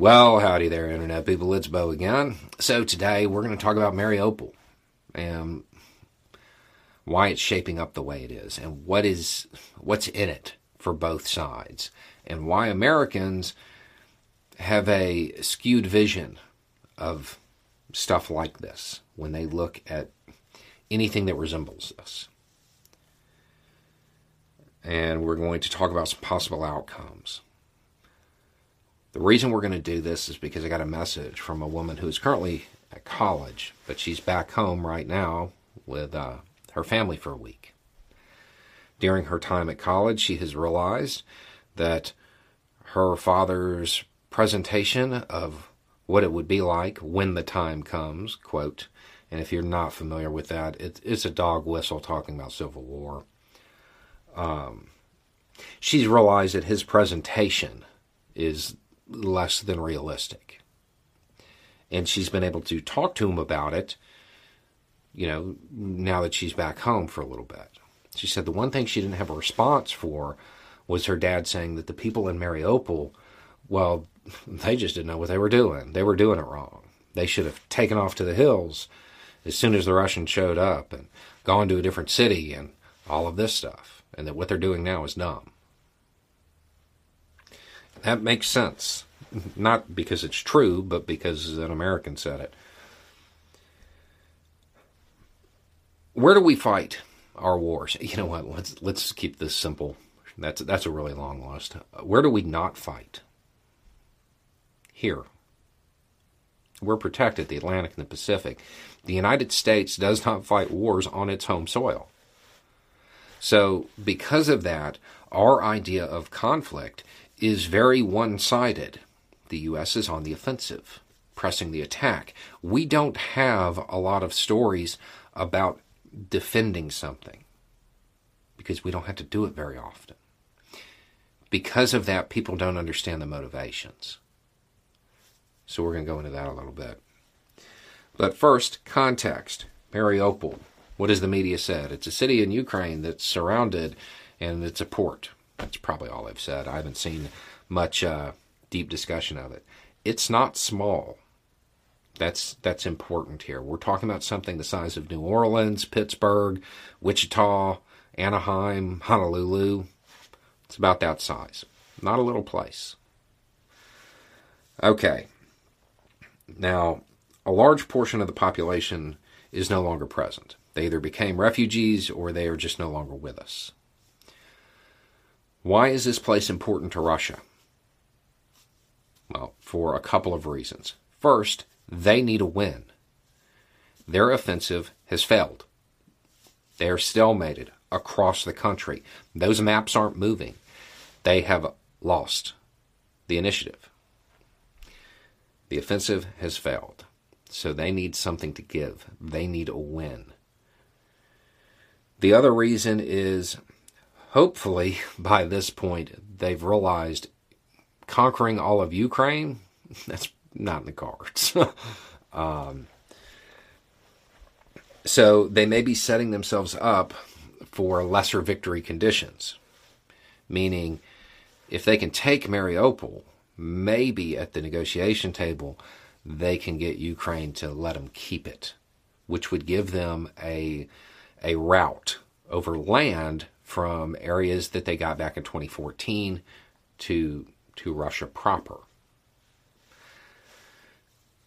Well, howdy there, Internet people. It's Bo again. So, today we're going to talk about Mariupol and why it's shaping up the way it is and what is what's in it for both sides and why Americans have a skewed vision of stuff like this when they look at anything that resembles this. And we're going to talk about some possible outcomes. The reason we're going to do this is because I got a message from a woman who is currently at college, but she's back home right now with uh, her family for a week. During her time at college, she has realized that her father's presentation of what it would be like when the time comes, quote, and if you're not familiar with that, it, it's a dog whistle talking about Civil War. Um, she's realized that his presentation is less than realistic. And she's been able to talk to him about it, you know, now that she's back home for a little bit. She said the one thing she didn't have a response for was her dad saying that the people in Mariupol, well, they just didn't know what they were doing. They were doing it wrong. They should have taken off to the hills as soon as the Russians showed up and gone to a different city and all of this stuff. And that what they're doing now is dumb. That makes sense. Not because it's true, but because an American said it. Where do we fight our wars? You know what? Let's let's keep this simple. That's that's a really long list. Where do we not fight? Here. We're protected, the Atlantic and the Pacific. The United States does not fight wars on its home soil. So, because of that, our idea of conflict is very one sided. The U.S. is on the offensive, pressing the attack. We don't have a lot of stories about defending something because we don't have to do it very often. Because of that, people don't understand the motivations. So we're going to go into that a little bit. But first, context. Mariupol. What has the media said? It's a city in Ukraine that's surrounded and it's a port. That's probably all I've said. I haven't seen much uh, deep discussion of it. It's not small. That's that's important here. We're talking about something the size of New Orleans, Pittsburgh, Wichita, Anaheim, Honolulu. It's about that size. Not a little place. Okay. Now, a large portion of the population is no longer present. They either became refugees or they are just no longer with us. Why is this place important to Russia? Well, for a couple of reasons. First, they need a win. Their offensive has failed. They are stalemated across the country. Those maps aren't moving. They have lost the initiative. The offensive has failed. So they need something to give. They need a win. The other reason is hopefully by this point they've realized conquering all of Ukraine that's not in the cards. um, so they may be setting themselves up for lesser victory conditions, meaning if they can take Mariupol, maybe at the negotiation table they can get Ukraine to let them keep it, which would give them a a route over land from areas that they got back in 2014 to to Russia proper.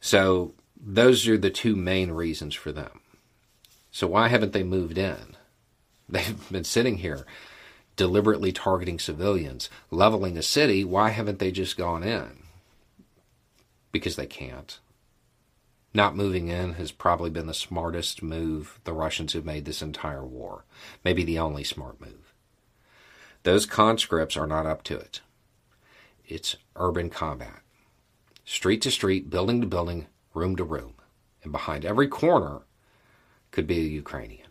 So those are the two main reasons for them. So why haven't they moved in? They've been sitting here deliberately targeting civilians, leveling a city. Why haven't they just gone in? Because they can't. Not moving in has probably been the smartest move the Russians have made this entire war. Maybe the only smart move. Those conscripts are not up to it. It's urban combat. Street to street, building to building, room to room. And behind every corner could be a Ukrainian.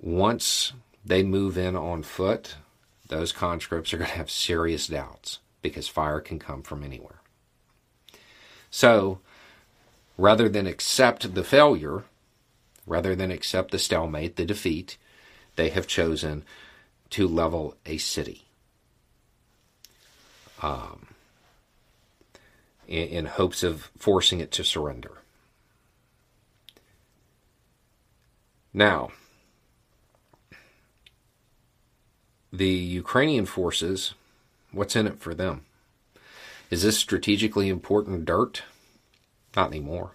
Once they move in on foot, those conscripts are going to have serious doubts because fire can come from anywhere. So, rather than accept the failure, rather than accept the stalemate, the defeat, they have chosen to level a city. Um, in, in hopes of forcing it to surrender. Now, the Ukrainian forces, what's in it for them? Is this strategically important dirt? Not anymore.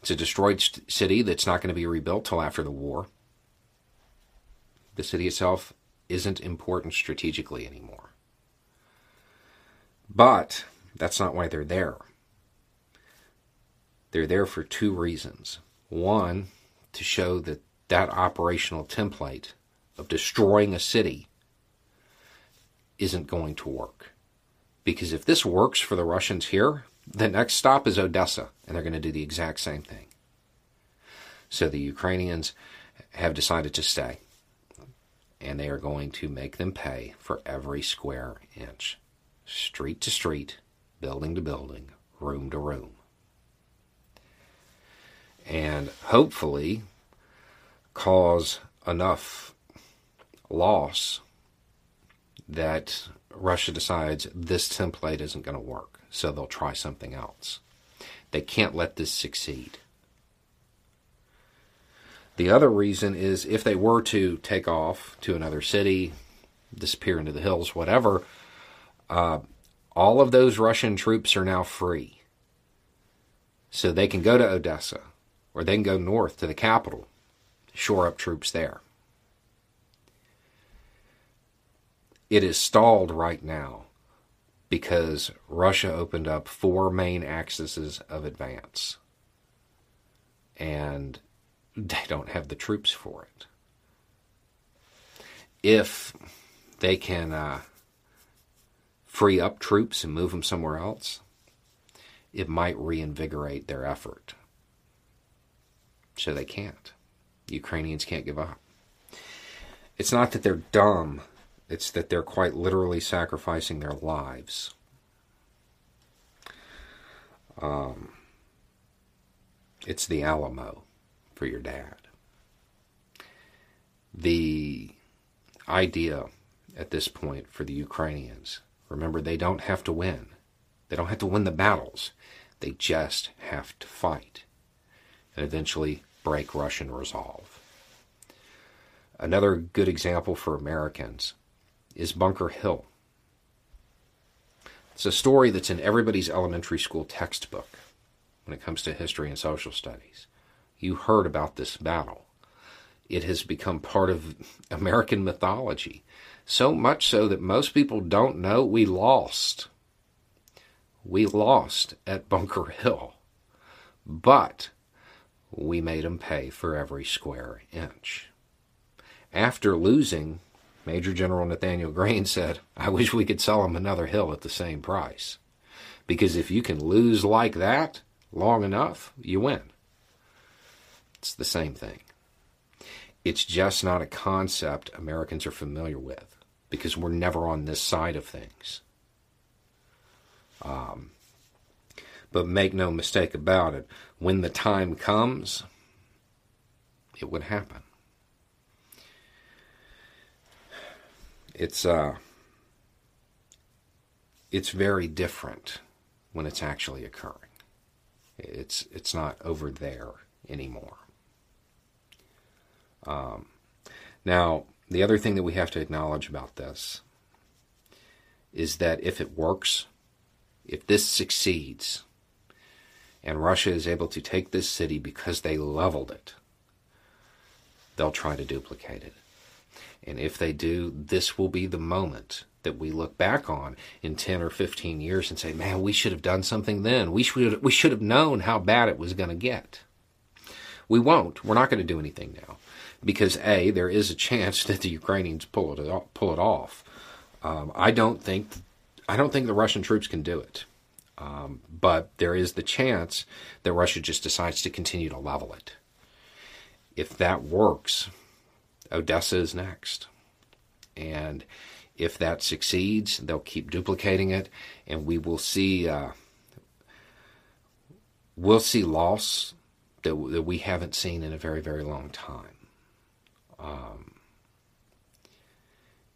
It's a destroyed city that's not going to be rebuilt till after the war. The city itself isn't important strategically anymore. But that's not why they're there. They're there for two reasons. One, to show that that operational template of destroying a city isn't going to work. Because if this works for the Russians here, the next stop is Odessa, and they're going to do the exact same thing. So the Ukrainians have decided to stay, and they are going to make them pay for every square inch, street to street, building to building, room to room. And hopefully cause enough loss that Russia decides this template isn't going to work, so they'll try something else. They can't let this succeed. The other reason is if they were to take off to another city, disappear into the hills, whatever, uh, all of those Russian troops are now free. So they can go to Odessa or they can go north to the capital, shore up troops there. It is stalled right now because Russia opened up four main axes of advance. And they don't have the troops for it. If they can uh, free up troops and move them somewhere else, it might reinvigorate their effort. So they can't. Ukrainians can't give up. It's not that they're dumb it's that they're quite literally sacrificing their lives. Um, it's the Alamo for your dad. The idea at this point for the Ukrainians remember, they don't have to win, they don't have to win the battles, they just have to fight and eventually break Russian resolve. Another good example for Americans is Bunker Hill. It's a story that's in everybody's elementary school textbook when it comes to history and social studies. You heard about this battle. It has become part of American mythology, so much so that most people don't know we lost. We lost at Bunker Hill, but we made them pay for every square inch. After losing Major General Nathanael Greene said, I wish we could sell them another hill at the same price. Because if you can lose like that long enough, you win. It's the same thing. It's just not a concept Americans are familiar with because we're never on this side of things. Um, but make no mistake about it, when the time comes, it would happen. It's uh it's very different when it's actually occurring. It's it's not over there anymore. Um, now, the other thing that we have to acknowledge about this is that if it works, if this succeeds, and Russia is able to take this city because they leveled it, they'll try to duplicate it. And if they do, this will be the moment that we look back on in 10 or 15 years and say, man, we should have done something then. We should, we should have known how bad it was going to get. We won't. We're not going to do anything now. Because A, there is a chance that the Ukrainians pull it pull it off. Um, I don't think I don't think the Russian troops can do it. Um, but there is the chance that Russia just decides to continue to level it. If that works, Odessa is next. And if that succeeds, they'll keep duplicating it, and we will see uh, we'll see loss that, that we haven't seen in a very very long time. Um,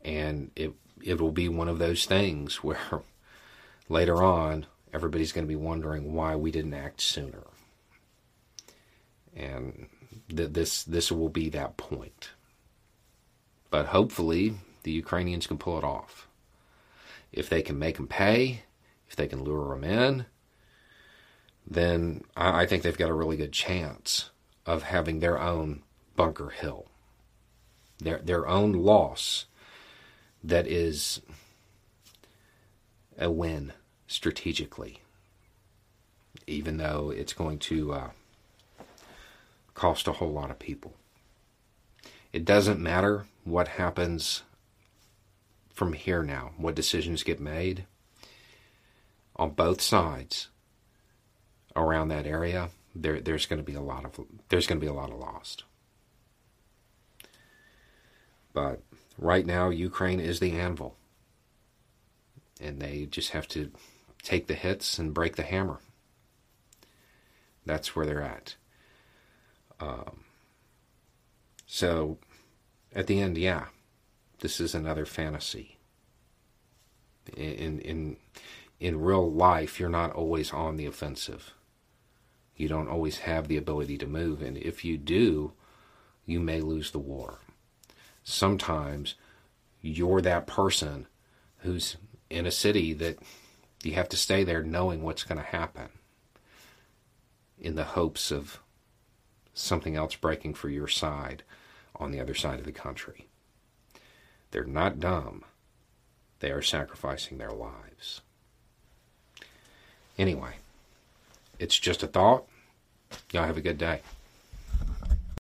and it it will be one of those things where later on everybody's going to be wondering why we didn't act sooner. And th- this this will be that point. But hopefully, the Ukrainians can pull it off. If they can make them pay, if they can lure them in, then I, think they've got a really good chance of having their own Bunker Hill, their their own loss that is a win strategically, even though it's going to uh, cost a whole lot of people. It doesn't matter what happens from here now, what decisions get made on both sides around that area. There, there's going to be a lot of there's going to be a lot of lost. But right now, Ukraine is the anvil, and they just have to take the hits and break the hammer. That's where they're at. Um, so, at the end, yeah, this is another fantasy. In in in real life, you're not always on the offensive. You don't always have the ability to move, and if you do, you may lose the war. Sometimes you're that person who's in a city that you have to stay there knowing what's going to happen in the hopes of something else breaking for your side on the other side of the country. They're not dumb. They are sacrificing their lives. Anyway, it's just a thought. Y'all have a good day.